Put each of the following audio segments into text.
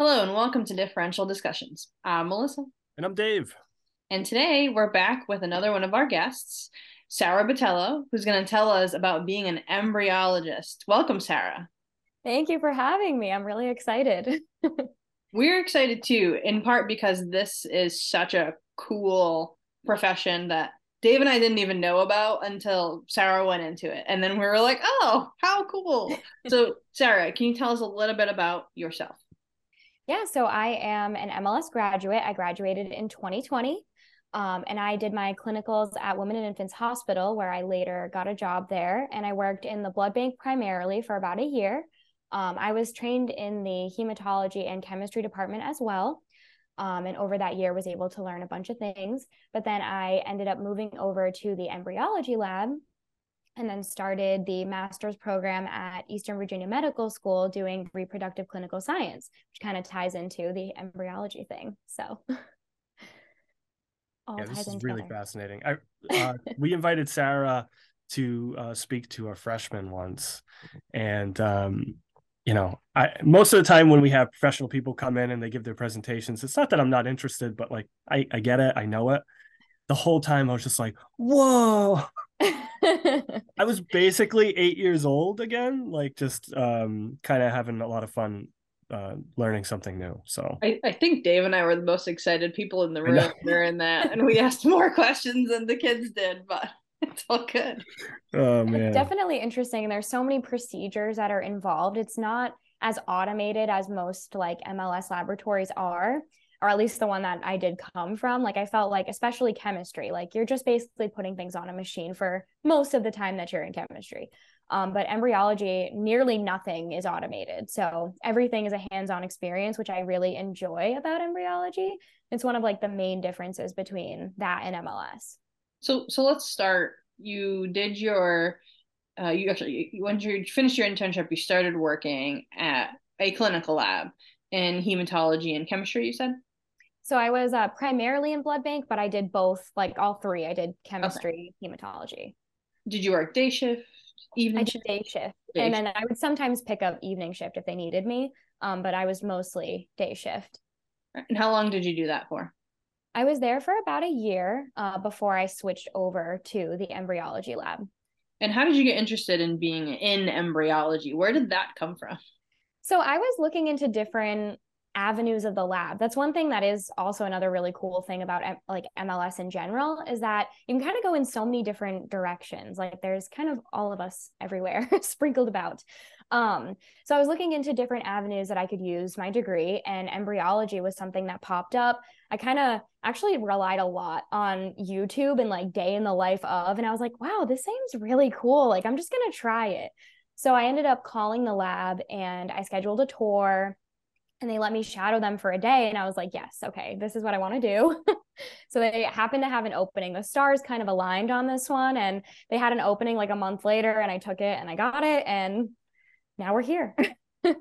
Hello and welcome to Differential Discussions. I'm Melissa. And I'm Dave. And today we're back with another one of our guests, Sarah Botelho, who's going to tell us about being an embryologist. Welcome, Sarah. Thank you for having me. I'm really excited. We're excited too, in part because this is such a cool profession that Dave and I didn't even know about until Sarah went into it. And then we were like, oh, how cool. so, Sarah, can you tell us a little bit about yourself? Yeah, so I am an MLS graduate. I graduated in 2020. Um, and I did my clinicals at Women and Infants Hospital, where I later got a job there. And I worked in the blood bank primarily for about a year. Um, I was trained in the hematology and chemistry department as well. Um, and over that year was able to learn a bunch of things. But then I ended up moving over to the embryology lab and then started the master's program at Eastern Virginia Medical School doing reproductive clinical science, which kind of ties into the embryology thing. So yeah, this is really fascinating. I, uh, we invited Sarah to uh, speak to a freshman once, and um, you know, I most of the time when we have professional people come in and they give their presentations, it's not that I'm not interested, but like I, I get it, I know it. The whole time I was just like, whoa. I was basically eight years old again, like just um, kind of having a lot of fun uh, learning something new. So I, I think Dave and I were the most excited people in the room during that, and we asked more questions than the kids did, but it's all good. Oh man, it's definitely interesting. There's so many procedures that are involved. It's not as automated as most like MLS laboratories are or at least the one that I did come from. Like I felt like, especially chemistry, like you're just basically putting things on a machine for most of the time that you're in chemistry. Um, but embryology, nearly nothing is automated. So everything is a hands-on experience, which I really enjoy about embryology. It's one of like the main differences between that and MLS. So so let's start. You did your uh, you actually when you finished your internship, you started working at a clinical lab in hematology and chemistry. You said. So I was uh, primarily in blood bank, but I did both, like all three. I did chemistry, okay. hematology. Did you work day shift, evening? I did day shift, day and shift. then I would sometimes pick up evening shift if they needed me. Um, but I was mostly day shift. And how long did you do that for? I was there for about a year uh, before I switched over to the embryology lab. And how did you get interested in being in embryology? Where did that come from? So I was looking into different avenues of the lab. That's one thing that is also another really cool thing about like MLS in general is that you can kind of go in so many different directions. Like there's kind of all of us everywhere sprinkled about. Um, so I was looking into different avenues that I could use my degree, and embryology was something that popped up. I kind of actually relied a lot on YouTube and like day in the life of, and I was like, wow, this seems really cool. Like I'm just gonna try it. So I ended up calling the lab and I scheduled a tour and they let me shadow them for a day and i was like yes okay this is what i want to do. So they happened to have an opening. The stars kind of aligned on this one and they had an opening like a month later and i took it and i got it and now we're here.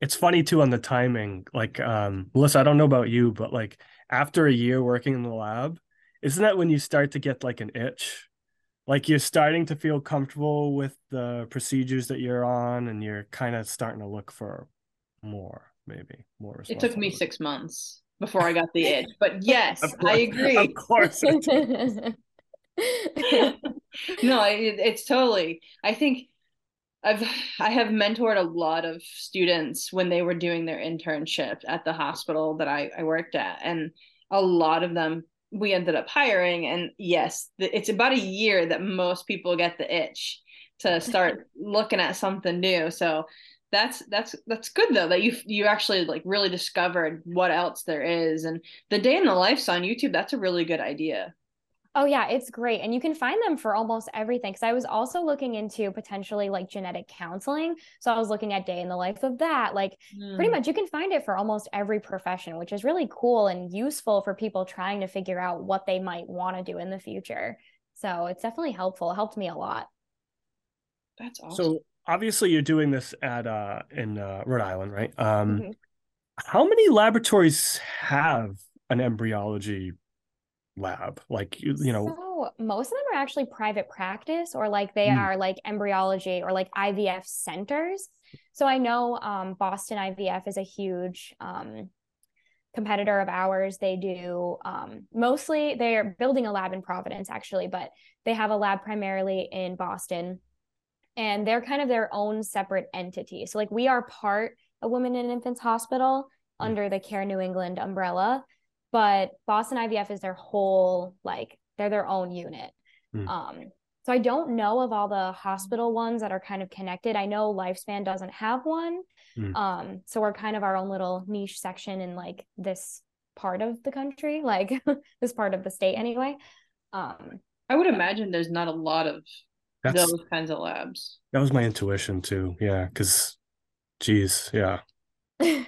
It's funny too on the timing like um melissa i don't know about you but like after a year working in the lab isn't that when you start to get like an itch? Like you're starting to feel comfortable with the procedures that you're on and you're kind of starting to look for more, maybe more. It took me six months before I got the itch, but yes, I agree. Of course. no, it, it's totally. I think I've I have mentored a lot of students when they were doing their internship at the hospital that I, I worked at, and a lot of them we ended up hiring. And yes, it's about a year that most people get the itch to start looking at something new. So that's that's that's good though that you you actually like really discovered what else there is and the day in the life on youtube that's a really good idea. Oh yeah it's great and you can find them for almost everything because i was also looking into potentially like genetic counseling so i was looking at day in the life of that like mm. pretty much you can find it for almost every profession which is really cool and useful for people trying to figure out what they might want to do in the future so it's definitely helpful it helped me a lot. That's awesome. so obviously you're doing this at uh in uh, Rhode Island, right? Um mm-hmm. how many laboratories have an embryology lab? Like you, you know so most of them are actually private practice or like they mm. are like embryology or like IVF centers. So I know um, Boston IVF is a huge um, competitor of ours. They do um, mostly, they're building a lab in Providence, actually, but they have a lab primarily in Boston. And they're kind of their own separate entity. So, like, we are part of Women and Infants Hospital mm. under the Care New England umbrella, but Boston IVF is their whole, like, they're their own unit. Mm. Um, so I don't know of all the hospital ones that are kind of connected. I know Lifespan doesn't have one. Mm. Um, so we're kind of our own little niche section in like this part of the country, like this part of the state anyway. Um, I would imagine there's not a lot of That's, those kinds of labs. That was my intuition too. Yeah, because geez, yeah. yeah,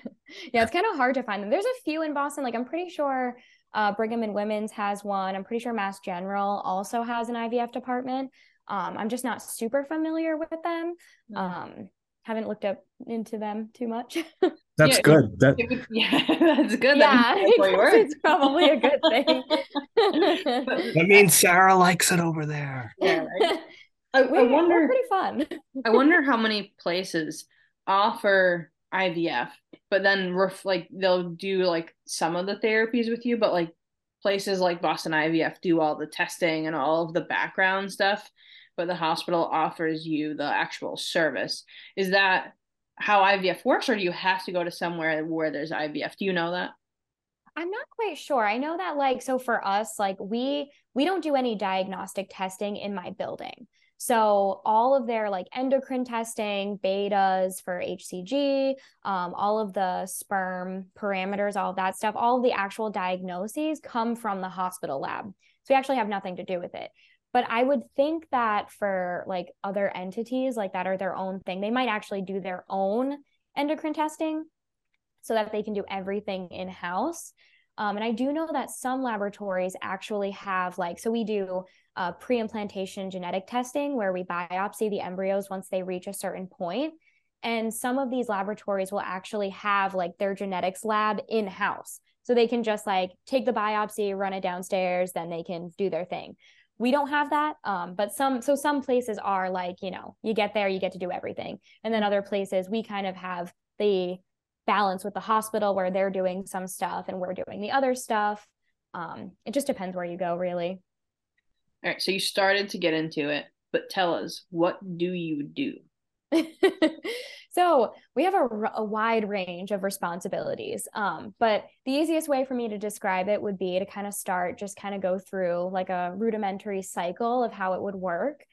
it's kind of hard to find them. There's a few in Boston. Like I'm pretty sure uh, Brigham and Women's has one. I'm pretty sure Mass General also has an IVF department. Um, I'm just not super familiar with them. Um, haven't looked up into them too much. That's yeah, good. That... yeah, that's good. Yeah, that it's probably a good thing. that means Sarah likes it over there. Yeah, right? I, I wonder. Pretty fun. I wonder how many places offer IVF, but then ref- like they'll do like some of the therapies with you, but like places like Boston IVF do all the testing and all of the background stuff, but the hospital offers you the actual service. Is that how IVF works, or do you have to go to somewhere where there's IVF? Do you know that? I'm not quite sure. I know that like so for us, like we we don't do any diagnostic testing in my building. So all of their like endocrine testing, betas for HCG, um, all of the sperm parameters, all of that stuff, all of the actual diagnoses come from the hospital lab. So we actually have nothing to do with it. But I would think that for like other entities like that are their own thing, they might actually do their own endocrine testing so that they can do everything in house. Um, and I do know that some laboratories actually have like, so we do uh, pre-implantation genetic testing where we biopsy the embryos once they reach a certain point. And some of these laboratories will actually have like their genetics lab in house so they can just like take the biopsy run it downstairs then they can do their thing. We don't have that um, but some so some places are like you know you get there you get to do everything. And then other places we kind of have the balance with the hospital where they're doing some stuff and we're doing the other stuff. Um, it just depends where you go really all right, so you started to get into it, but tell us, what do you do? so we have a, a, wide range of responsibilities um, but the easiest way for me to describe it would be to kind of start just kind of go through like a rudimentary cycle of how it would work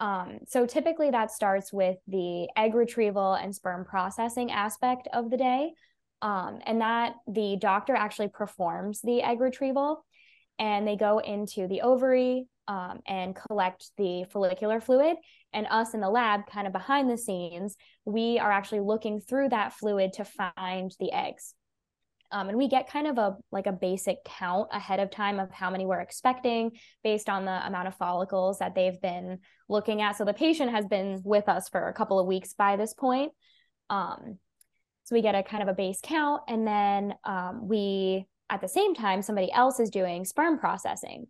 um, so typically that starts with the egg retrieval and sperm processing aspect of the day um, and that the doctor actually performs the egg retrieval and they go into the ovary um, and collect the follicular fluid. And us in the lab, kind of behind the scenes, we are actually looking through that fluid to find the eggs. Um, and we get kind of a like a basic count ahead of time of how many we're expecting based on the amount of follicles that they've been looking at. So the patient has been with us for a couple of weeks by this point. Um, so we get a kind of a base count, and then um, we at the same time somebody else is doing sperm processing.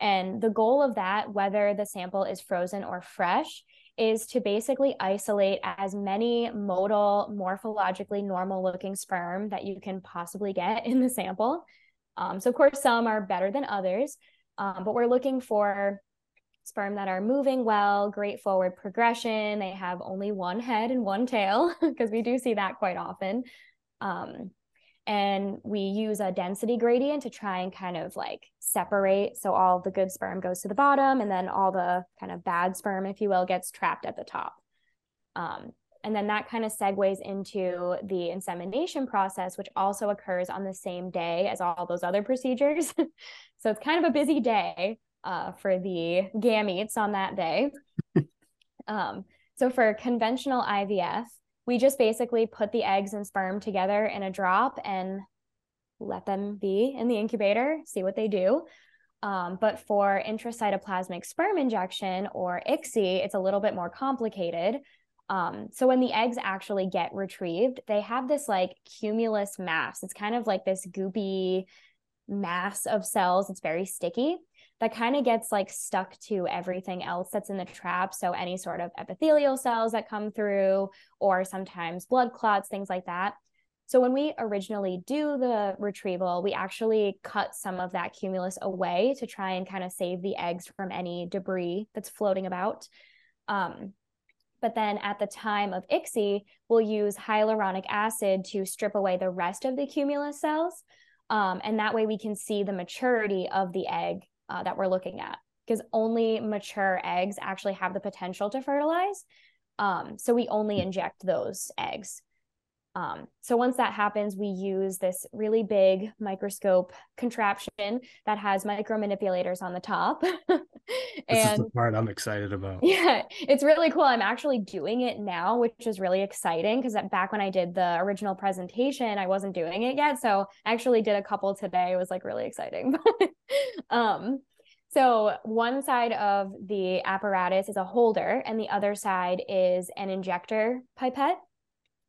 And the goal of that, whether the sample is frozen or fresh, is to basically isolate as many motile, morphologically normal looking sperm that you can possibly get in the sample. Um, so, of course, some are better than others, um, but we're looking for sperm that are moving well, great forward progression. They have only one head and one tail, because we do see that quite often. Um, and we use a density gradient to try and kind of like separate. So all the good sperm goes to the bottom and then all the kind of bad sperm if you will gets trapped at the top. Um, and then that kind of segues into the insemination process which also occurs on the same day as all those other procedures. So it's kind of a busy day uh, for the gametes on that day. Um, so for conventional ivf we just basically put the eggs and sperm together in a drop and let them be in the incubator, see what they do. Um, but for intracytoplasmic sperm injection or ICSI, it's a little bit more complicated. Um, so when the eggs actually get retrieved, they have this like cumulus mass. It's kind of like this goopy mass of cells. It's very sticky. that kind of gets like stuck to everything else that's in the trap. So any sort of epithelial cells that come through, or sometimes blood clots, things like that. So when we originally do the retrieval, we actually cut some of that cumulus away to try and kind of save the eggs from any debris that's floating about. Um, but then at the time of ICSI, we'll use hyaluronic acid to strip away the rest of the cumulus cells. Um, and that way we can see the maturity of the egg uh, that we're looking at because only mature eggs actually have the potential to fertilize. Um, so we only hmm. inject those eggs. Um, so once that happens, we use this really big microscope contraption that has micro manipulators on the top. and this is the part I'm excited about. Yeah, it's really cool. I'm actually doing it now, which is really exciting because back when I did the original presentation, I wasn't doing it yet. So I actually did a couple today. It was like really exciting. um, so one side of the apparatus is a holder, and the other side is an injector pipette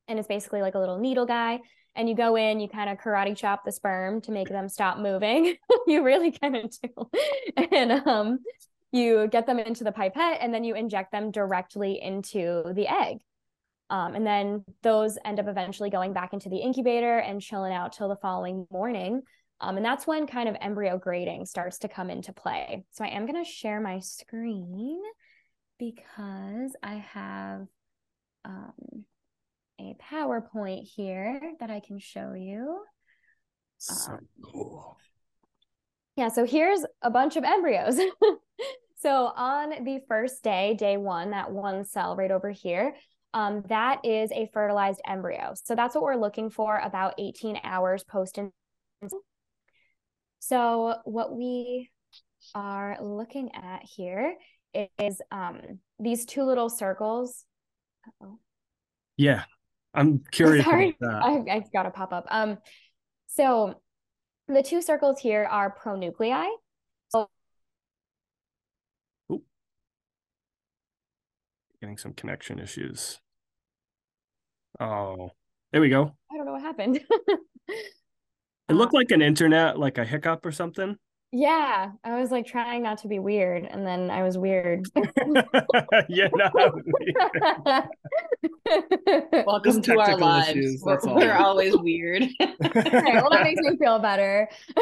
and it's basically like a little needle guy and you go in you kind of karate chop the sperm to make them stop moving. You really kind of do. And um you get them into the pipette and then you inject them directly into the egg. Um, and then those end up eventually going back into the incubator and chilling out till the following morning. Um, and that's when kind of embryo grading starts to come into play. So i am going to share my screen because i have um, a PowerPoint here that I can show you. So um, cool. Yeah, so here's a bunch of embryos. so on the first day, day one, that one cell right over here, um, that is a fertilized embryo. So that's what we're looking for about 18 hours post. So what we are looking at here is um, these two little circles. Uh-oh. Yeah, I'm curious Sorry, about that. I, I got to pop up. Um, so the two circles here are pronuclei. So Ooh. Getting some connection issues. Oh, there we go. I don't know what happened. it looked like an internet, like a hiccup or something. Yeah, I was like trying not to be weird, and then I was weird. yeah, no. Welcome Just to our lives. Issues, we're, we're always weird. okay, well, that makes me feel better.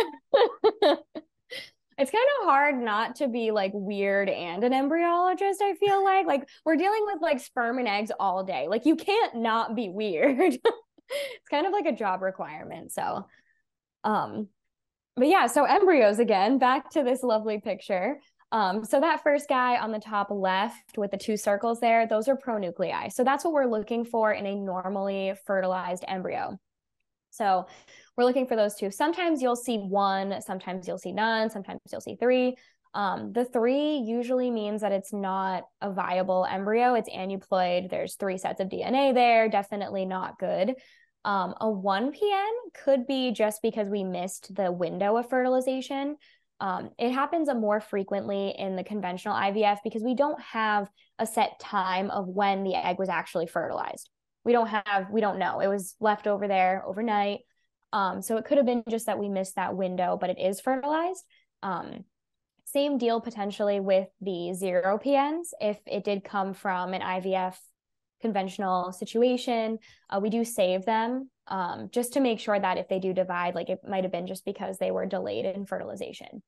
it's kind of hard not to be like weird and an embryologist. I feel like like we're dealing with like sperm and eggs all day. Like you can't not be weird. it's kind of like a job requirement. So, um, but yeah, so embryos again, back to this lovely picture. Um, so that first guy on the top left with the two circles there, those are pronuclei. So that's what we're looking for in a normally fertilized embryo. So we're looking for those two. Sometimes you'll see one, sometimes you'll see none, sometimes you'll see three. Um, the three usually means that it's not a viable embryo. It's aneuploid. There's three sets of DNA there. Definitely not good. Um, a 1PN could be just because we missed the window of fertilization. Um, it happens more frequently in the conventional IVF because we don't have a set time of when the egg was actually fertilized. We don't have, we don't know. It was left over there overnight. Um, so it could have been just that we missed that window, but it is fertilized. Um, same deal potentially with the zero PNs. If it did come from an IVF conventional situation. Uh, we do save them um, just to make sure that if they do divide, like it might have been just because they were delayed in fertilization.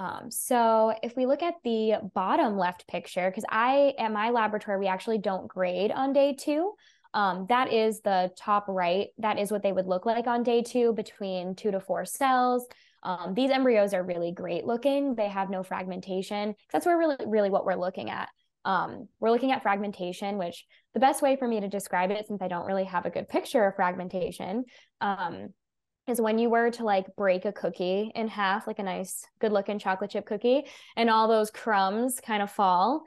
Um, so if we look at the bottom left picture, because I at my laboratory, we actually don't grade on day two. Um, that is the top right. That is what they would look like on day two, between two to four cells. Um, these embryos are really great looking. They have no fragmentation. That's where really, really what we're looking at. Um, we're looking at fragmentation, which the best way for me to describe it, since I don't really have a good picture of fragmentation, um, is when you were to like break a cookie in half, like a nice, good looking chocolate chip cookie, and all those crumbs kind of fall.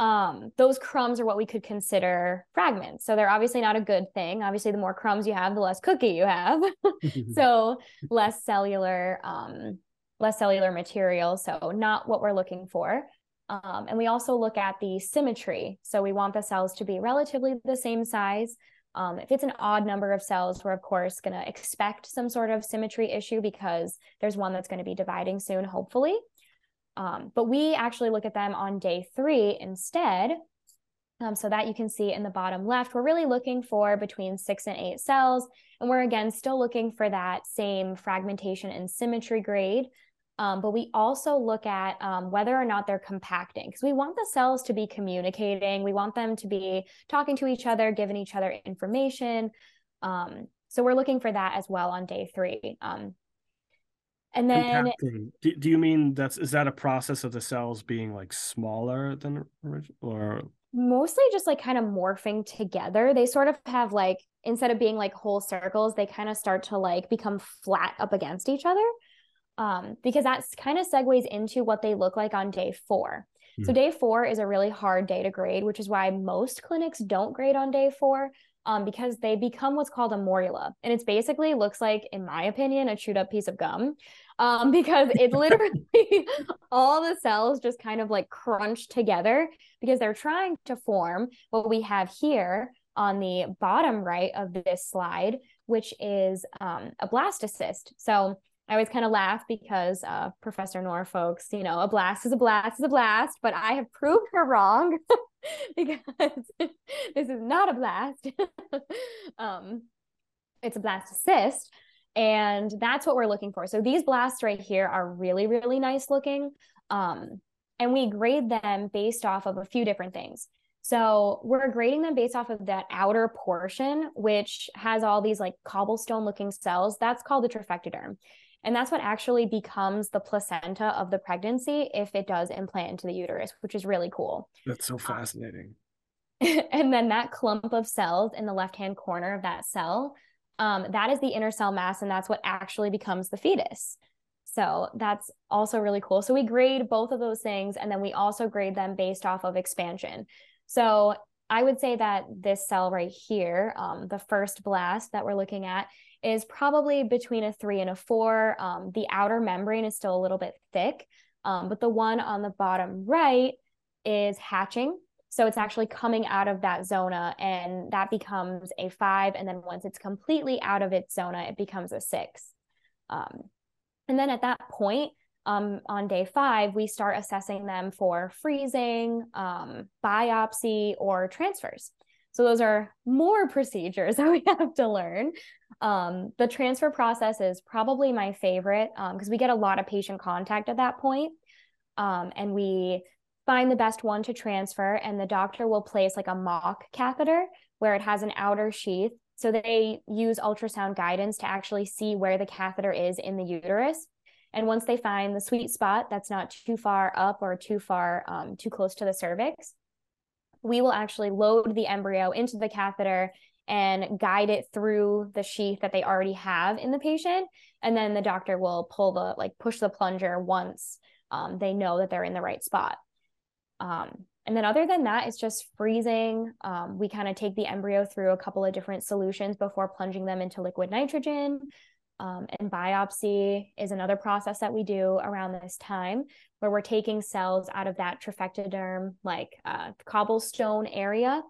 Um, those crumbs are what we could consider fragments. So they're obviously not a good thing. Obviously, the more crumbs you have, the less cookie you have. so less cellular, um, less cellular material. So not what we're looking for. Um, and we also look at the symmetry. So we want the cells to be relatively the same size. Um, if it's an odd number of cells, we're of course going to expect some sort of symmetry issue because there's one that's going to be dividing soon, hopefully. Um, but we actually look at them on day three instead. Um, so that you can see in the bottom left, we're really looking for between six and eight cells. And we're again still looking for that same fragmentation and symmetry grade. Um, but we also look at um, whether or not they're compacting because we want the cells to be communicating. We want them to be talking to each other, giving each other information. Um, so we're looking for that as well on day three. Um, and then, do, do you mean that's is that a process of the cells being like smaller than original or mostly just like kind of morphing together. They sort of have like instead of being like whole circles, they kind of start to like become flat up against each other. Um, because that kind of segues into what they look like on day four. So hmm. day four is a really hard day to grade, which is why most clinics don't grade on day four um, because they become what's called a morula. And it's basically looks like, in my opinion, a chewed up piece of gum um, because it literally all the cells just kind of like crunch together because they're trying to form what we have here on the bottom right of this slide, which is um, a blastocyst. So I always kind of laugh because uh, Professor Norfolk's, you know, a blast is a blast is a blast, but I have proved her wrong because this is not a blast. um, it's a blastocyst. And that's what we're looking for. So these blasts right here are really, really nice looking. Um, and we grade them based off of a few different things. So we're grading them based off of that outer portion, which has all these like cobblestone looking cells. That's called the trophectoderm. And that's what actually becomes the placenta of the pregnancy if it does implant into the uterus, which is really cool. That's so um, fascinating. Um, and then that clump of cells in the left hand corner of that cell, um, that is the inner cell mass, and that's what actually becomes the fetus. So that's also really cool. So we grade both of those things, and then we also grade them based off of expansion. So I would say that this cell right here, um, the first blast that we're looking at, is probably between a three and a four. Um, the outer membrane is still a little bit thick, um, but the one on the bottom right is hatching. So it's actually coming out of that zona and that becomes a five. And then once it's completely out of its zona, it becomes a six. Um, and then at that point, um, on day five, we start assessing them for freezing, um, biopsy, or transfers. So those are more procedures that we have to learn. Um, the transfer process is probably my favorite because um, we get a lot of patient contact at that point. Um, and we find the best one to transfer, and the doctor will place like a mock catheter where it has an outer sheath. So they use ultrasound guidance to actually see where the catheter is in the uterus. And once they find the sweet spot that's not too far up or too far, um, too close to the cervix, we will actually load the embryo into the catheter and guide it through the sheath that they already have in the patient. And then the doctor will pull the, like, push the plunger once um, they know that they're in the right spot. Um, and then, other than that, it's just freezing. Um, we kind of take the embryo through a couple of different solutions before plunging them into liquid nitrogen. Um, and biopsy is another process that we do around this time where we're taking cells out of that trophectoderm, like uh, cobblestone area,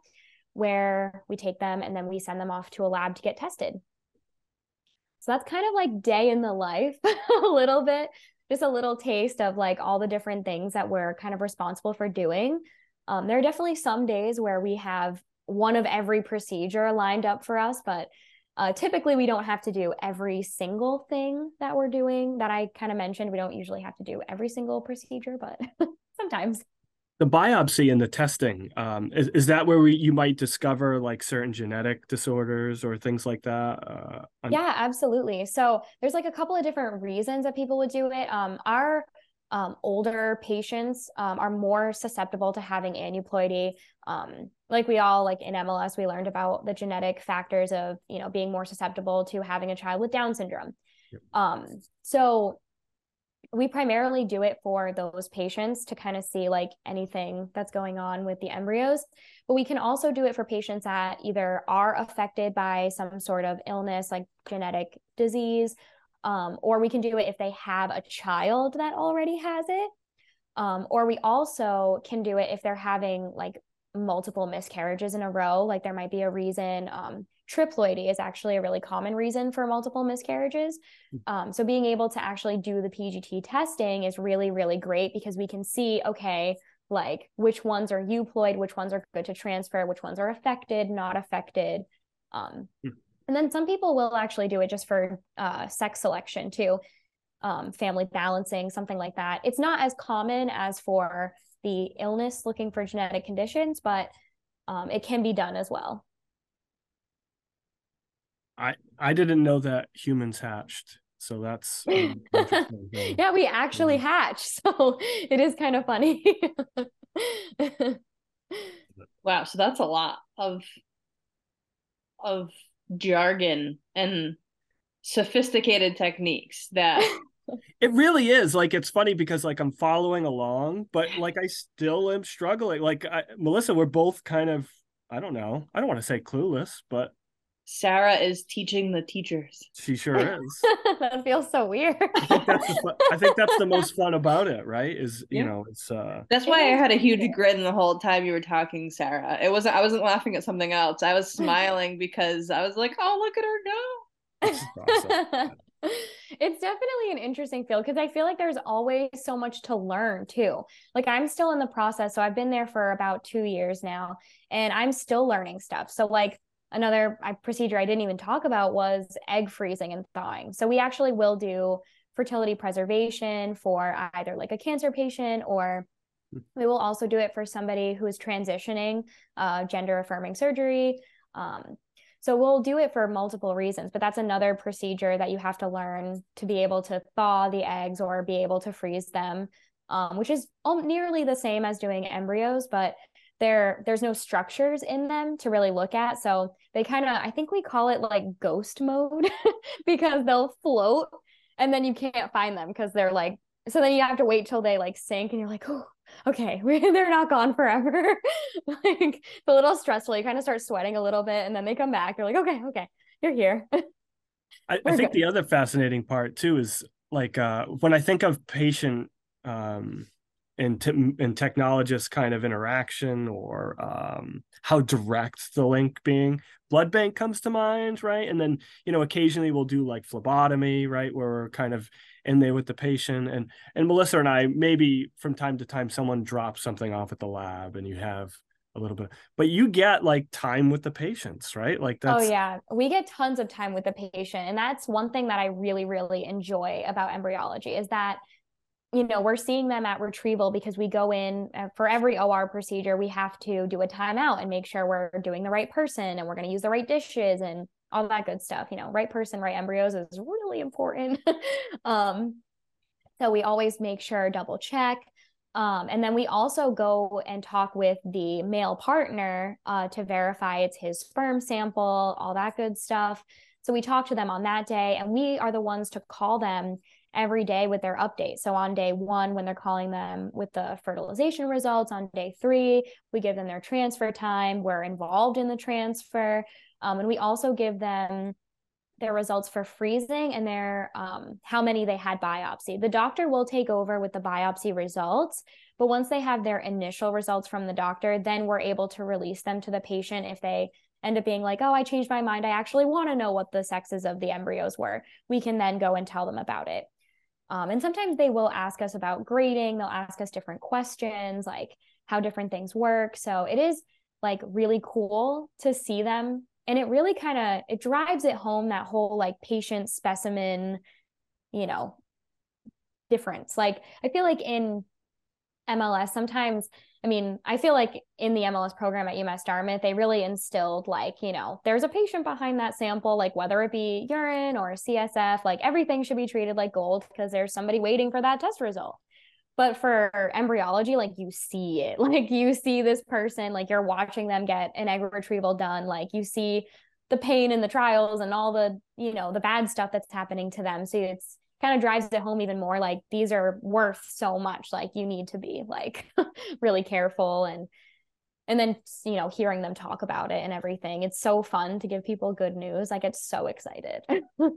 where we take them and then we send them off to a lab to get tested. So that's kind of like day in the life, a little bit, just a little taste of like all the different things that we're kind of responsible for doing. Um, there are definitely some days where we have one of every procedure lined up for us, but uh, typically, we don't have to do every single thing that we're doing that I kind of mentioned. We don't usually have to do every single procedure, but sometimes. The biopsy and the testing um, is, is that where we, you might discover like certain genetic disorders or things like that? Uh, yeah, absolutely. So there's like a couple of different reasons that people would do it. Um, our um, older patients um, are more susceptible to having aneuploidy. Um, like we all, like in MLS, we learned about the genetic factors of, you know, being more susceptible to having a child with Down syndrome. Yep. Um, so we primarily do it for those patients to kind of see like anything that's going on with the embryos. But we can also do it for patients that either are affected by some sort of illness like genetic disease um, or we can do it if they have a child that already has it. Um, or we also can do it if they're having like multiple miscarriages in a row. Like there might be a reason. Um, triploidy is actually a really common reason for multiple miscarriages. Hmm. Um, so being able to actually do the PGT testing is really, really great because we can see, okay, like which ones are euploid, which ones are good to transfer, which ones are affected, not affected. Um, hmm. And then some people will actually do it just for uh, sex selection too, um, family balancing, something like that. It's not as common as for the illness looking for genetic conditions, but um, it can be done as well. I I didn't know that humans hatched, so that's um, yeah, we actually hatch, so it is kind of funny. wow, so that's a lot of of jargon and sophisticated techniques that it really is like it's funny because like i'm following along but like i still am struggling like I, melissa we're both kind of i don't know i don't want to say clueless but sarah is teaching the teachers. She sure is. That feels so weird. I think, that's the, I think that's the most fun about it right is you yeah. know it's uh that's why i had a huge grin the whole time you were talking sarah. It wasn't i wasn't laughing at something else. I was smiling because i was like oh look at her go. Awesome it's definitely an interesting field because I feel like there's always so much to learn too. Like I'm still in the process. So I've been there for about two years now and I'm still learning stuff. So, like, another procedure I didn't even talk about was egg freezing and thawing. So, we actually will do fertility preservation for either like a cancer patient or we will also do it for somebody who is transitioning uh, gender affirming surgery. Um, so we'll do it for multiple reasons, but that's another procedure that you have to learn to be able to thaw the eggs or be able to freeze them, um, which is nearly the same as doing embryos, but there there's no structures in them to really look at. So they kind of I think we call it like ghost mode because they'll float and then you can't find them because they're like so then you have to wait till they like sink and you're like, oh, okay, they're not gone forever. like it's a little stressful. You kind of start sweating a little bit and then they come back. You're like, okay, okay, you're here. I, I, think good. the other fascinating part too is like uh, when I think of patient um, and, t- and technologist kind of interaction or um, how direct the link being blood bank comes to mind right and then you know occasionally we'll do like phlebotomy right where we're kind of in there with the patient and and melissa and i maybe from time to time someone drops something off at the lab and you have a little bit but you get like time with the patients right? Like oh, that's oh yeah. We get tons of time with the patient and that's one thing that i really really enjoy about embryology is that you know, we're seeing them at retrieval because we go in uh, for every OR procedure, we have to do a timeout and make sure we're doing the right person and we're going to use the right dishes and all that good stuff. You know, right person, right embryos is really important. um, so we always make sure double check. Um, and then we also go and talk with the male partner uh, to verify it's his sperm sample, all that good stuff. So we talk to them on that day, and we are the ones to call them every day with their updates. So on day one, when they're calling them with the fertilization results, on day three, we give them their transfer time. We're involved in the transfer. Um, and we also give them their results for freezing and their um, how many they had biopsy. The doctor will take over with the biopsy results, but once they have their initial results from the doctor, then we're able to release them to the patient if they end up being like, oh, I changed my mind. I actually want to know what the sexes of the embryos were. We can then go and tell them about it. Um, and sometimes they will ask us about grading, they'll ask us different questions, like how different things work. So it is like really cool to see them. And it really kind of it drives it home that whole like patient specimen, you know, difference. Like I feel like in MLS, sometimes I mean, I feel like in the MLS program at UMass Dartmouth, they really instilled like, you know, there's a patient behind that sample, like whether it be urine or CSF, like everything should be treated like gold because there's somebody waiting for that test result. But for embryology, like you see it, like you see this person, like you're watching them get an egg retrieval done, like you see the pain and the trials and all the, you know, the bad stuff that's happening to them. So it's kind of drives it home even more like these are worth so much. Like you need to be like really careful and and then you know hearing them talk about it and everything. It's so fun to give people good news. I get so excited.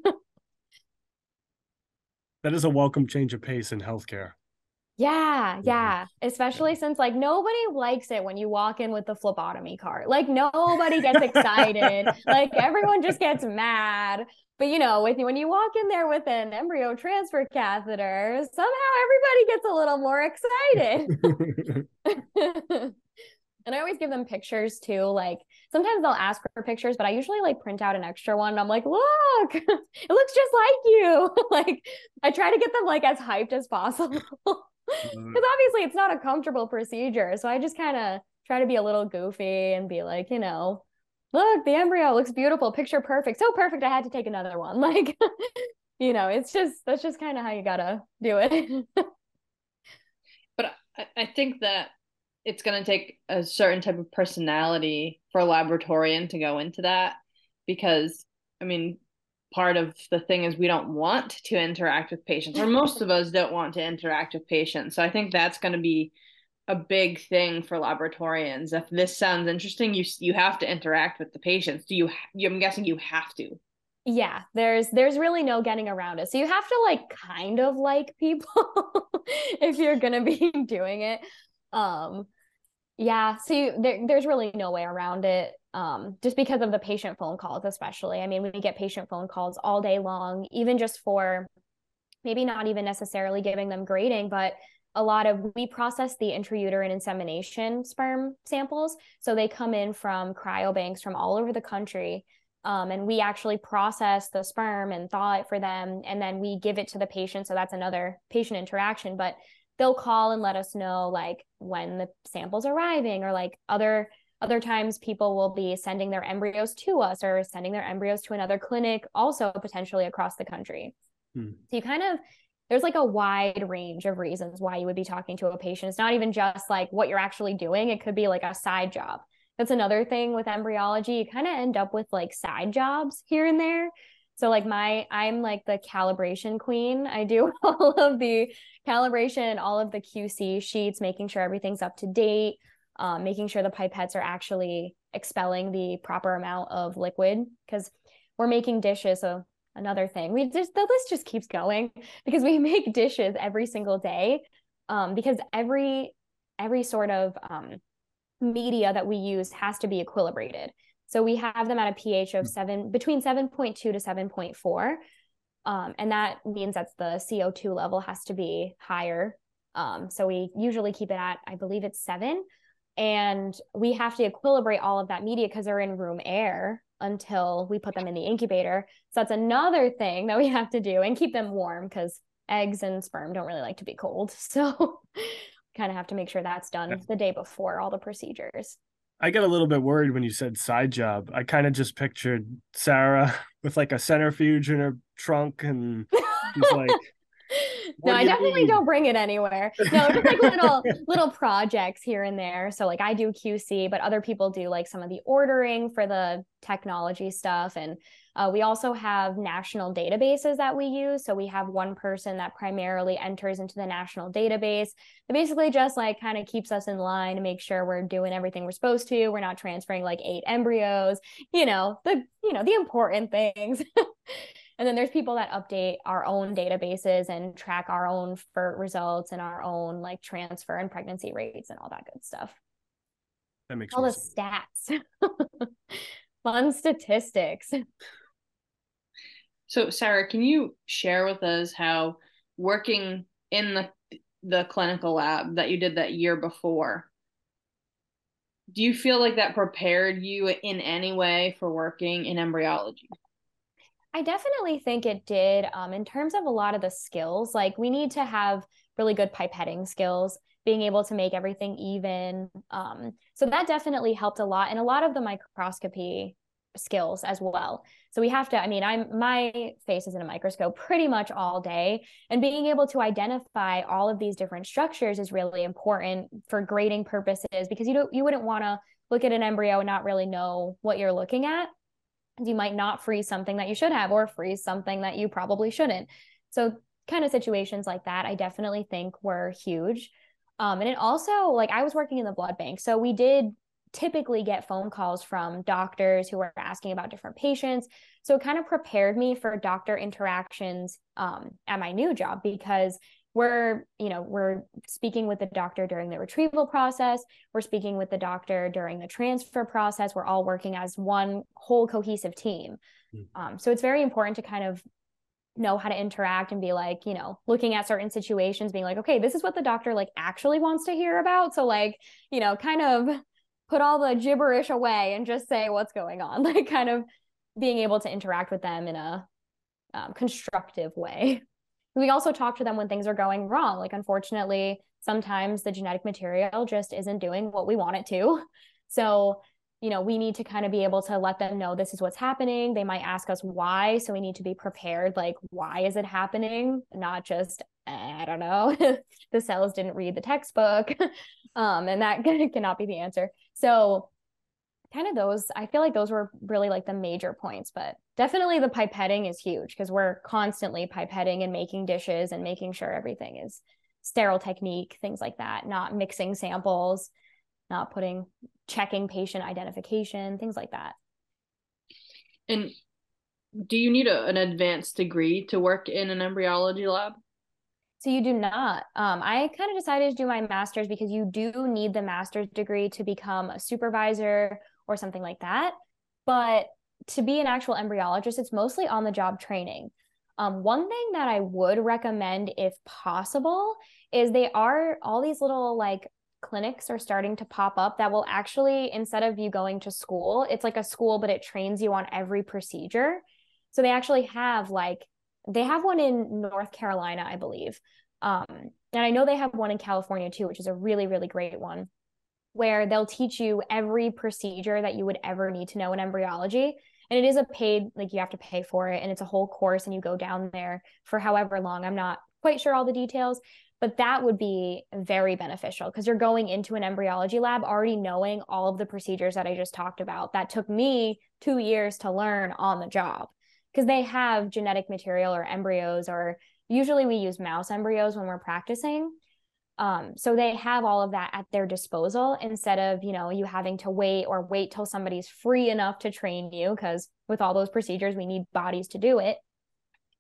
That is a welcome change of pace in healthcare Yeah, yeah. Especially since like nobody likes it when you walk in with the phlebotomy cart. Like nobody gets excited. like everyone just gets mad. But you know, with when you walk in there with an embryo transfer catheter, somehow everybody gets a little more excited. And I always give them pictures too. Like sometimes they'll ask for pictures, but I usually like print out an extra one. And I'm like, look, it looks just like you. like I try to get them like as hyped as possible. Mm-hmm. Because obviously it's not a comfortable procedure. So I just kind of try to be a little goofy and be like, you know, look, the embryo looks beautiful, picture perfect. So perfect I had to take another one. Like, you know, it's just that's just kind of how you gotta do it. but I, I think that it's going to take a certain type of personality for a laboratorian to go into that because i mean part of the thing is we don't want to interact with patients or most of us don't want to interact with patients. So i think that's going to be a big thing for laboratorians. If this sounds interesting you you have to interact with the patients. Do you i'm guessing you have to. Yeah there's there's really no getting around it. So you have to like kind of like people if you're going to be doing it. Um yeah, so you, there, there's really no way around it. Um, just because of the patient phone calls, especially. I mean, we get patient phone calls all day long, even just for maybe not even necessarily giving them grading, but a lot of we process the intrauterine insemination sperm samples. So they come in from cryobanks from all over the country. Um, and we actually process the sperm and thaw it for them. And then we give it to the patient. So that's another patient interaction. But they'll call and let us know like when the samples arriving or like other other times people will be sending their embryos to us or sending their embryos to another clinic also potentially across the country. Hmm. so you kind of there's like a wide range of reasons why you would be talking to a patient. It's not even just like what you're actually doing. It could be like a side job. That's another thing with embryology. You kind of end up with like side jobs here and there. So like my I'm like the calibration queen. I do all of the calibration, all of the QC sheets, making sure everything's up to date, um, making sure the pipettes are actually expelling the proper amount of liquid because we're making dishes. So another thing, we just the list just keeps going because we make dishes every single day. Um, because every every sort of um, media that we use has to be equilibrated. So we have them at a pH of seven, between 7.2 to 7.4. Um, and that means that the CO2 level has to be higher. Um, so we usually keep it at, I believe it's seven. And we have to equilibrate all of that media because they're in room air until we put them in the incubator. So that's another thing that we have to do and keep them warm because eggs and sperm don't really like to be cold. So kind of have to make sure that's done the day before all the procedures. I get a little bit worried when you said side job. I kind of just pictured Sarah with like a centrifuge in her trunk and she's like no, I definitely mean? don't bring it anywhere. No, just like little little projects here and there. So like I do QC, but other people do like some of the ordering for the technology stuff and uh, we also have national databases that we use. So we have one person that primarily enters into the national database. That basically just like kind of keeps us in line to make sure we're doing everything we're supposed to. We're not transferring like eight embryos, you know, the you know the important things. and then there's people that update our own databases and track our own FERT results and our own like transfer and pregnancy rates and all that good stuff. That makes all the sense. stats. Fun statistics. So, Sarah, can you share with us how working in the the clinical lab that you did that year before, do you feel like that prepared you in any way for working in embryology? I definitely think it did. Um, in terms of a lot of the skills, like we need to have really good pipetting skills, being able to make everything even. Um, so that definitely helped a lot, and a lot of the microscopy skills as well. So we have to, I mean, I'm my face is in a microscope pretty much all day. And being able to identify all of these different structures is really important for grading purposes because you don't you wouldn't want to look at an embryo and not really know what you're looking at. You might not freeze something that you should have or freeze something that you probably shouldn't. So kind of situations like that, I definitely think were huge. Um, and it also like I was working in the blood bank. So we did typically get phone calls from doctors who were asking about different patients. So it kind of prepared me for doctor interactions um, at my new job because we're you know we're speaking with the doctor during the retrieval process. We're speaking with the doctor during the transfer process. We're all working as one whole cohesive team. Mm-hmm. um, so it's very important to kind of know how to interact and be like you know looking at certain situations being like okay this is what the doctor like actually wants to hear about. So like you know kind of put all the gibberish away and just say what's going on like kind of being able to interact with them in a um, constructive way we also talk to them when things are going wrong. Like, unfortunately, sometimes the genetic material just isn't doing what we want it to. So, you know, we need to kind of be able to let them know this is what's happening. They might ask us why. So we need to be prepared. Like, why is it happening? Not just, I don't know, the cells didn't read the textbook. um, and that cannot be the answer. So, kind of those, I feel like those were really like the major points, but definitely the pipetting is huge because we're constantly pipetting and making dishes and making sure everything is sterile technique, things like that, not mixing samples, not putting checking patient identification, things like that. And do you need a, an advanced degree to work in an embryology lab? So you do not. Um, I kind of decided to do my master's because you do need the master's degree to become a supervisor or something like that. But to be an actual embryologist, it's mostly on the job training. Um, one thing that I would recommend, if possible, is they are all these little like clinics are starting to pop up that will actually, instead of you going to school, it's like a school, but it trains you on every procedure. So they actually have like, they have one in North Carolina, I believe. Um, and I know they have one in California too, which is a really, really great one where they'll teach you every procedure that you would ever need to know in embryology. And it is a paid, like you have to pay for it, and it's a whole course, and you go down there for however long. I'm not quite sure all the details, but that would be very beneficial because you're going into an embryology lab already knowing all of the procedures that I just talked about. That took me two years to learn on the job because they have genetic material or embryos, or usually we use mouse embryos when we're practicing. Um, so they have all of that at their disposal instead of, you know, you having to wait or wait till somebody's free enough to train you because with all those procedures, we need bodies to do it.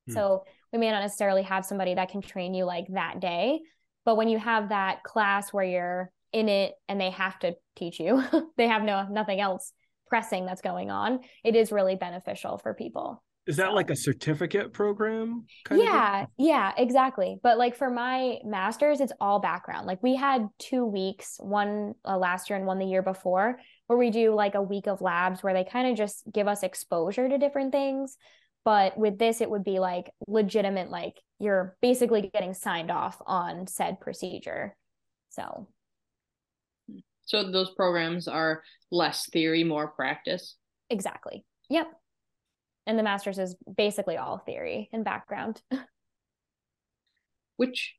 Hmm. So we may not necessarily have somebody that can train you like that day. But when you have that class where you're in it and they have to teach you, they have no nothing else pressing that's going on, it is really beneficial for people. Is that like a certificate program? yeah, yeah, exactly. But like for my master's, it's all background. Like we had two weeks, one uh, last year and one the year before, where we do like a week of labs where they kind of just give us exposure to different things. But with this, it would be like legitimate, like you're basically getting signed off on said procedure. So, so those programs are less theory, more practice. Exactly. Yep and the master's is basically all theory and background. Which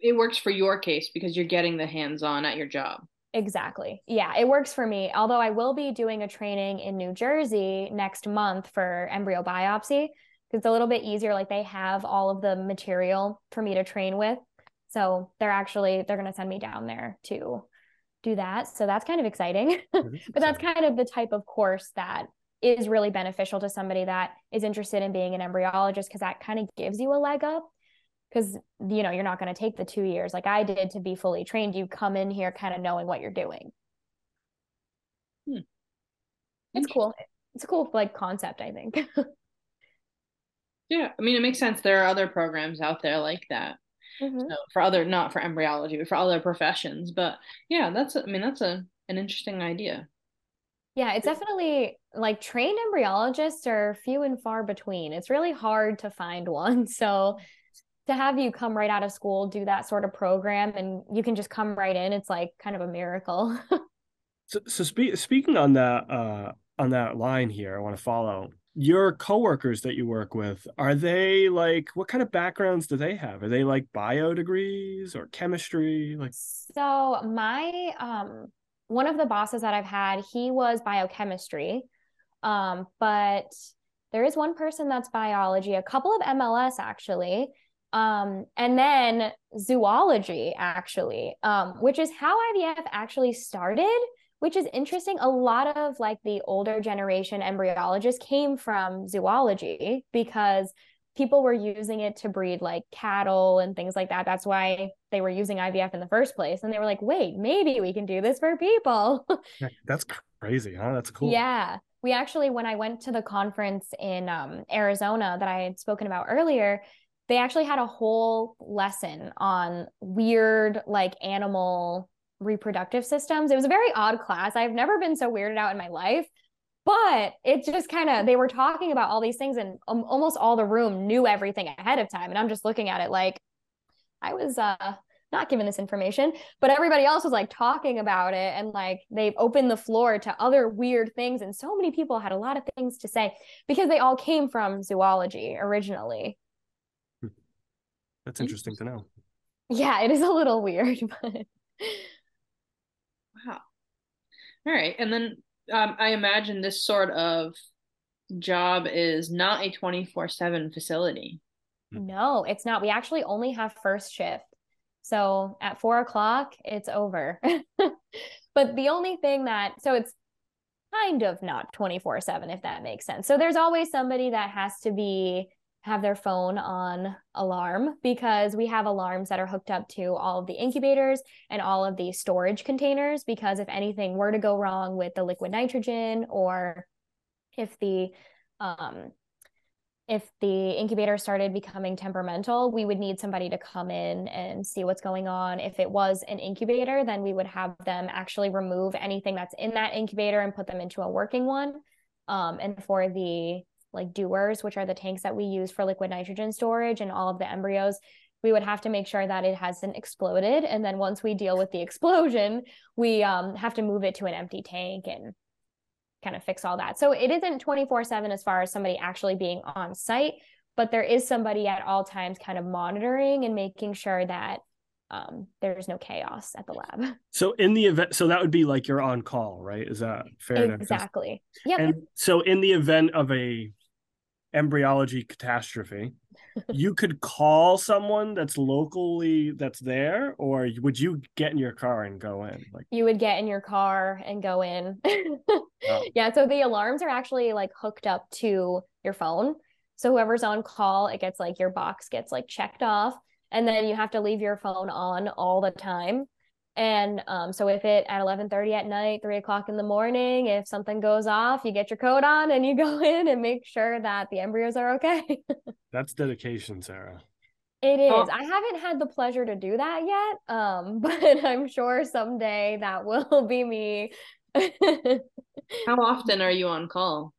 it works for your case because you're getting the hands-on at your job. Exactly. Yeah it works for me. Although i will be doing a training in new jersey next month for embryo biopsy because it's a little bit easier like they have all of the material for me to train with. So they're actually they're going to send me down there to do that. So that's kind of exciting. But that's kind of the type of course that is really beneficial to somebody that is interested in being an embryologist because that kind of gives you a leg up. Because you know you're not going to take the two years like i did to be fully trained. You come in here kind of knowing what you're doing. Hmm. it's cool. It's a cool like concept i think. Yeah i mean it makes sense. There are other programs out there like that. Mm-hmm. so for other not for embryology but for other professions. But yeah that's i mean that's a an interesting idea. Yeah, it's definitely like trained embryologists are few and far between. It's really hard to find one. So to have you come right out of school, do that sort of program, and you can just come right in, it's like kind of a miracle. so, so spe- speaking on that uh, on that line here, I want to follow your coworkers that you work with. Are they like what kind of backgrounds do they have? Are they like bio degrees or chemistry? Like so, my um one of the bosses that I've had, he was biochemistry. Um, but there is one person that's biology, a couple of MLS actually. Um, and then zoology actually, um, which is how IVF actually started, which is interesting. A lot of like the older generation embryologists came from zoology because people were using it to breed like cattle and things like that. That's why they were using IVF in the first place. And they were like, wait, maybe we can do this for people. That's crazy, huh? That's cool. Yeah. We actually, when I went to the conference in um, Arizona that I had spoken about earlier, they actually had a whole lesson on weird, like animal reproductive systems. It was a very odd class. I've never been so weirded out in my life but it just kind of they were talking about all these things and um, almost all the room knew everything ahead of time and i'm just looking at it like i was uh not given this information but everybody else was like talking about it and like they've opened the floor to other weird things. And so many people had a lot of things to say because they all came from zoology originally. Hmm. That's mm. interesting to know. Yeah it is a little weird but wow. All right. And then um, I imagine this sort of job is not a 24 7 facility. Hmm. No, it's not. We actually only have first shift. So at four o'clock, it's over. but the only thing that, so it's kind of not 24 7, if that makes sense. So there's always somebody that has to be have their phone on alarm because we have alarms that are hooked up to all of the incubators and all of the storage containers because if anything were to go wrong with the liquid nitrogen or if the um if the incubator started becoming temperamental, we would need somebody to come in and see what's going on. If it was an incubator, then we would have them actually remove anything that's in that incubator and put them into a working one. Um, and for the like dewars, which are the tanks that we use for liquid nitrogen storage and all of the embryos, we would have to make sure that it hasn't exploded. And then once we deal with the explosion, we um, have to move it to an empty tank and kind of fix all that. So it isn't 24 7 as far as somebody actually being on site, but there is somebody at all times kind of monitoring and making sure that um, there's no chaos at the lab. So in the event, so that would be like you're on call, right? Is that fair? Exactly. Yeah. And so in the event of a embryology catastrophe, you could call someone that's locally that's there, or would you get in your car and go in? Like you would get in your car and go in. oh. Yeah. So the alarms are actually like hooked up to your phone. So whoever's on call, it gets like your box gets like checked off, and then you have to leave your phone on all the time and um, so if it at 11:30 at night, three o'clock in the morning, if something goes off, you get your coat on and you go in and make sure that the embryos are okay. That's dedication, Sarah. It is. Oh. I haven't had the pleasure to do that yet, um, but I'm sure someday that will be me. How often are you on call?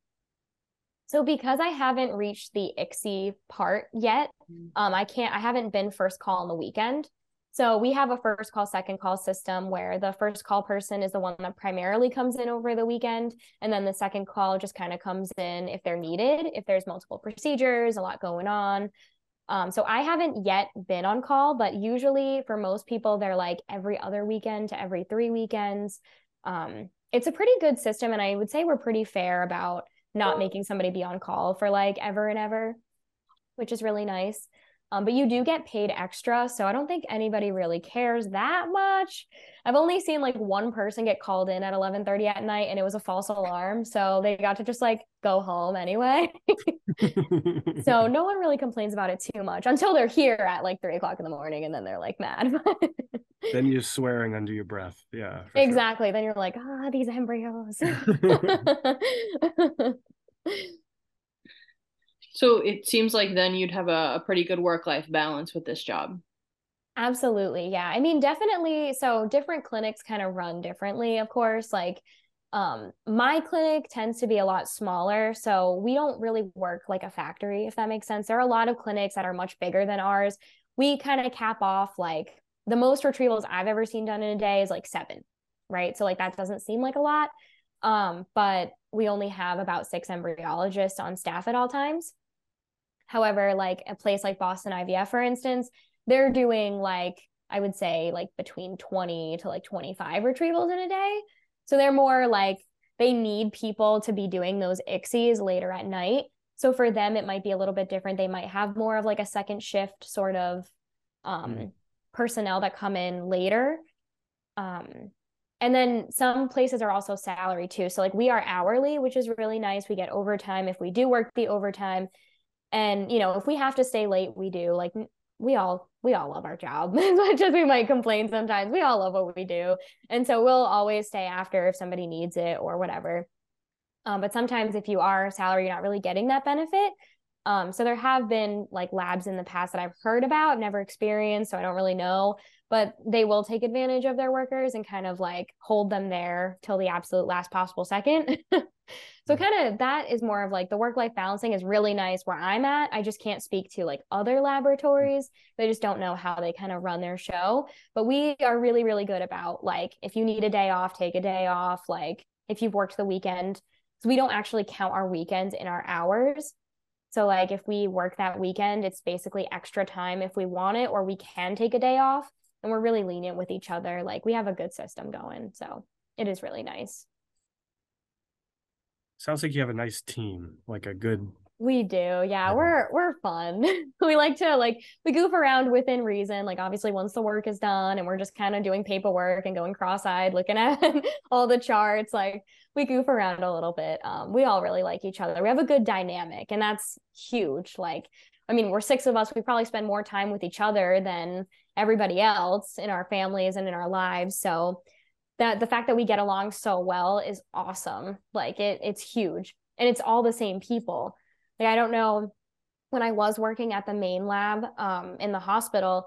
So because I haven't reached the ICSI part yet, mm. um, I can't. I haven't been first call on the weekend. So we have a first call, second call system where the first call person is the one that primarily comes in over the weekend. And then the second call just kind of comes in if they're needed, if there's multiple procedures, a lot going on. Um, so I haven't yet been on call, but usually for most people, they're like every other weekend to every three weekends. Um, it's a pretty good system. And I would say we're pretty fair about not making somebody be on call for like ever and ever, which is really nice. Um, but you do get paid extra. So I don't think anybody really cares that much. I've only seen like one person get called in at 11:30 at night and it was a false alarm. So they got to just like go home anyway. so no one really complains about it too much until they're here at like three o'clock in the morning and then they're like mad. then you're swearing under your breath. Yeah. Exactly. Sure. Then you're like, ah, oh, these embryos. So it seems like then you'd have a, a pretty good work life balance with this job. Absolutely. Yeah. I mean, definitely. So different clinics kind of run differently, of course. Like, um, my clinic tends to be a lot smaller. So we don't really work like a factory, if that makes sense. There are a lot of clinics that are much bigger than ours. We kind of cap off like the most retrievals I've ever seen done in a day is like seven, right? So like that doesn't seem like a lot. Um, but we only have about six embryologists on staff at all times. However, like a place like Boston IVF, for instance, they're doing like, I would say like between 20 to like 25 retrievals in a day. So they're more like they need people to be doing those ICSIs later at night. So for them, it might be a little bit different. They might have more of like a second shift sort of um, mm. personnel that come in later. Um, and then some places are also salary too. So like we are hourly, which is really nice. We get overtime if we do work the overtime And, you know, if we have to stay late, we do. Like we all we all love our job as much as we might complain sometimes. We all love what we do. And so we'll always stay after if somebody needs it or whatever. Um, but sometimes if you are a salary, you're not really getting that benefit. Um, so there have been like labs in the past that I've heard about, never experienced, so I don't really know, but they will take advantage of their workers and kind of like hold them there till the absolute last possible second. so mm-hmm. kind of that is more of like the work life balancing is really nice where I'm at. I just can't speak to like other laboratories. They just don't know how they kind of run their show. But we are really, really good about like if you need a day off, take a day off. Like if you've worked the weekend, so we don't actually count our weekends in our hours. So like if we work that weekend, it's basically extra time if we want it, or we can take a day off. And we're really lenient with each other. Like we have a good system going. So it is really nice. Sounds like you have a nice team, like a good we do. Yeah, we're we're fun. we like to like we goof around within reason. Like obviously once the work is done and we're just kind of doing paperwork and going cross-eyed looking at all the charts, like we goof around a little bit. Um, we all really like each other. We have a good dynamic and that's huge. Like I mean, we're six of us. We probably spend more time with each other than everybody else in our families and in our lives. So that the fact that we get along so well is awesome. Like it it's huge. And it's all the same people like I don't know when I was working at the main lab um, in the hospital,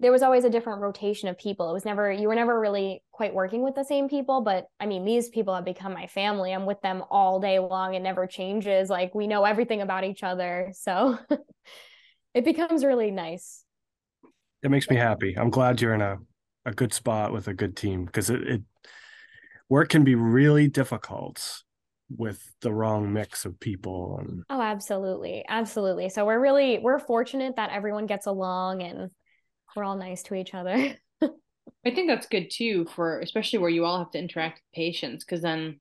there was always a different rotation of people. It was never you were never really quite working with the same people, but I mean these people have become my family. I'm with them all day long. It never changes. Like we know everything about each other. So it becomes really nice. It makes me happy. I'm glad you're in a, a good spot with a good team because it, it work can be really difficult with the wrong mix of people and oh absolutely absolutely. So we're really we're fortunate that everyone gets along and we're all nice to each other. I think that's good too for especially where you all have to interact with patients because then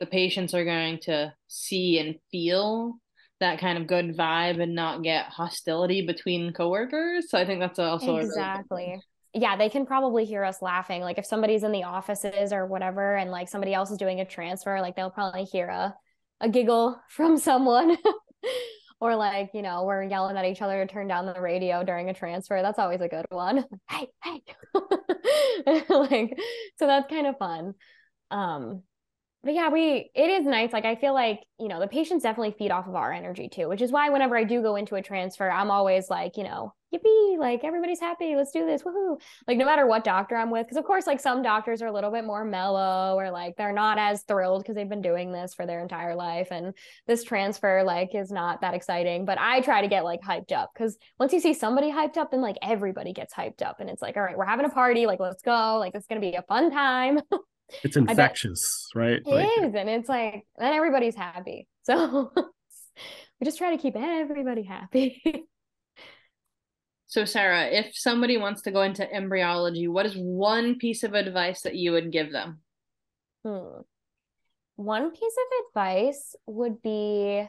the patients are going to see and feel that kind of good vibe and not get hostility between coworkers. So i think that's also exactly really yeah, they can probably hear us laughing. Like if somebody's in the offices or whatever, and like somebody else is doing a transfer, like they'll probably hear a a giggle from someone. or like, you know, we're yelling at each other to turn down the radio during a transfer. That's always a good one. hey, hey. like, so that's kind of fun. Um, but yeah, we it is nice. Like I feel like, you know, the patients definitely feed off of our energy too, which is why whenever I do go into a transfer, I'm always like, you know, yippee, like everybody's happy, let's do this, woohoo. Like no matter what doctor I'm with, because of course, like some doctors are a little bit more mellow or like they're not as thrilled because they've been doing this for their entire life. And this transfer like is not that exciting. But I try to get like hyped up because once you see somebody hyped up, then like everybody gets hyped up. And it's like, all right, we're having a party, like let's go, like it's gonna be a fun time. it's infectious, right? It like, is, and it's like then everybody's happy. So we just try to keep everybody happy. so Sarah, if somebody wants to go into embryology, what is one piece of advice that you would give them? Hmm. One piece of advice would be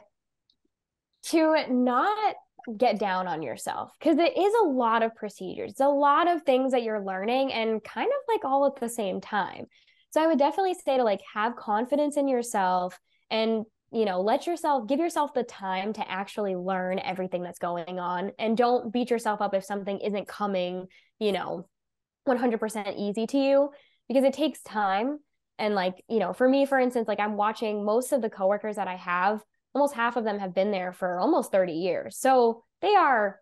to not get down on yourself because it is a lot of procedures. It's a lot of things that you're learning and kind of like all at the same time. So I would definitely say to like have confidence in yourself and you know, let yourself give yourself the time to actually learn everything that's going on and don't beat yourself up if something isn't coming, you know, 100% easy to you because it takes time and like, you know, for me for instance, like I'm watching most of the coworkers that I have, almost half of them have been there for almost 30 years. So they are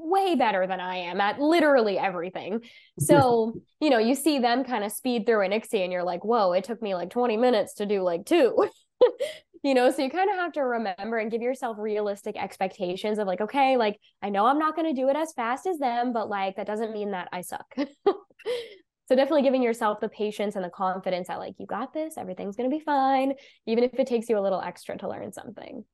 way better than I am at literally everything. So, you know, you see them kind of speed through an ICSI and you're like, whoa, it took me like 20 minutes to do like two. you know, so you kind of have to remember and give yourself realistic expectations of like, okay, like I know I'm not going to do it as fast as them, but like that doesn't mean that I suck. so definitely giving yourself the patience and the confidence that like you got this, everything's going to be fine, even if it takes you a little extra to learn something.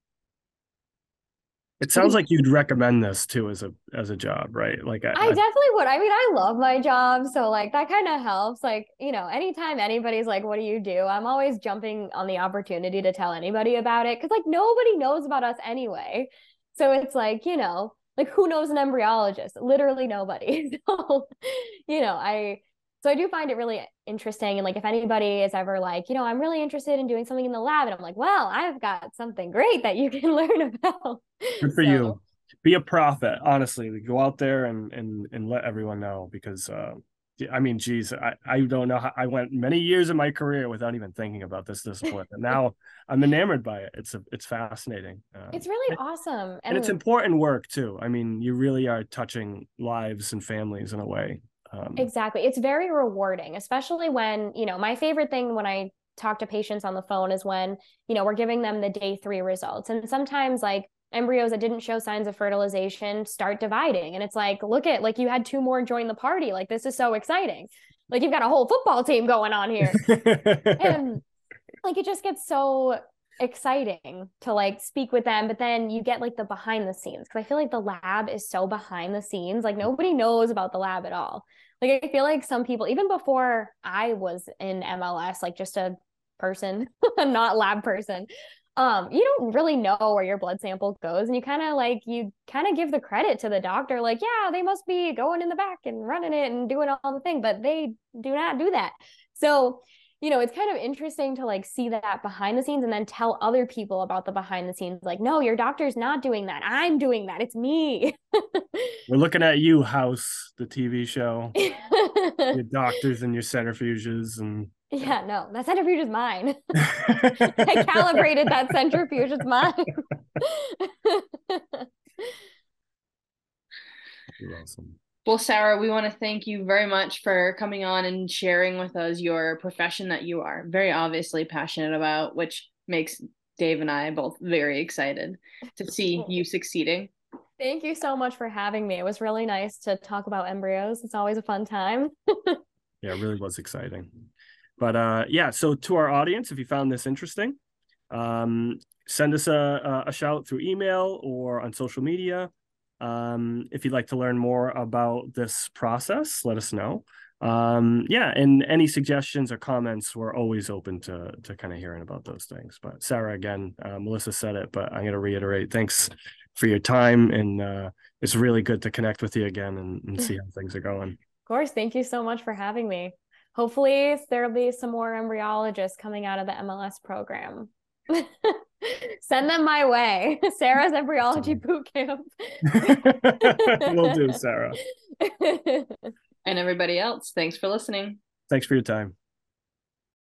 It sounds like you'd recommend this too as a as a job, right? Like I, I definitely would. I mean, I love my job, so like that kind of helps. Like you know, anytime anybody's like, "What do you do?" I'm always jumping on the opportunity to tell anybody about it because like nobody knows about us anyway. So it's like you know, like who knows an embryologist? Literally nobody. So you know, I so I do find it really interesting. And like, if anybody is ever like, you know, I'm really interested in doing something in the lab, and I'm like, well, I've got something great that you can learn about. Good for so, you. be a prophet honestly go out there and and and let everyone know because uh I mean, geez, I, I don't know how I went many years of my career without even thinking about this discipline. And now I'm enamored by it. It's a, it's fascinating. Um, it's really and, awesome. And, and, it's important work too. I mean, you really are touching lives and families in a way. Um, exactly. It's very rewarding, especially when, you know, my favorite thing when I talk to patients on the phone is when, you know, we're giving them the day three results. And sometimes like embryos that didn't show signs of fertilization start dividing. And it's like look at like you had two more join the party. Like this is so exciting. Like you've got a whole football team going on here. And like it just gets so exciting to like speak with them but then you get like the behind the scenes because i feel like the lab is so behind the scenes. Like nobody knows about the lab at all like i feel like some people even before i was in mls like just a person not lab person um you don't really know where your blood sample goes and you kind of like you kind of give the credit to the doctor like yeah they must be going in the back and running it and doing all the thing but they do not do that. So you know it's kind of interesting to like see that behind the scenes and then tell other people about the behind the scenes like no your doctor's not doing that i'm doing that it's me we're looking at you house the tv show your doctors and your centrifuges and yeah, no, that centrifuge is mine. I calibrated that centrifuge. It's mine. You're awesome. Well, Sarah, we want to thank you very much for coming on and sharing with us your profession that you are very obviously passionate about, which makes Dave and I both very excited to see you succeeding. Thank you so much for having me. It was really nice to talk about embryos. It's always a fun time. yeah, it really was exciting. But uh, yeah, so to our audience, if you found this interesting, um, send us a, a shout through email or on social media. Um, if you'd like to learn more about this process, let us know. Um, yeah, and any suggestions or comments, we're always open to to kind of hearing about those things. But Sarah, again, uh, Melissa said it, but I'm going to reiterate. Thanks for your time, and uh, it's really good to connect with you again and, and see how things are going. Of course, thank you so much for having me hopefully there'll be some more embryologists coming out of the MLS program. Send them my way. Sarah's embryology boot camp. Will do, Sarah. and everybody else, thanks for listening. Thanks for your time.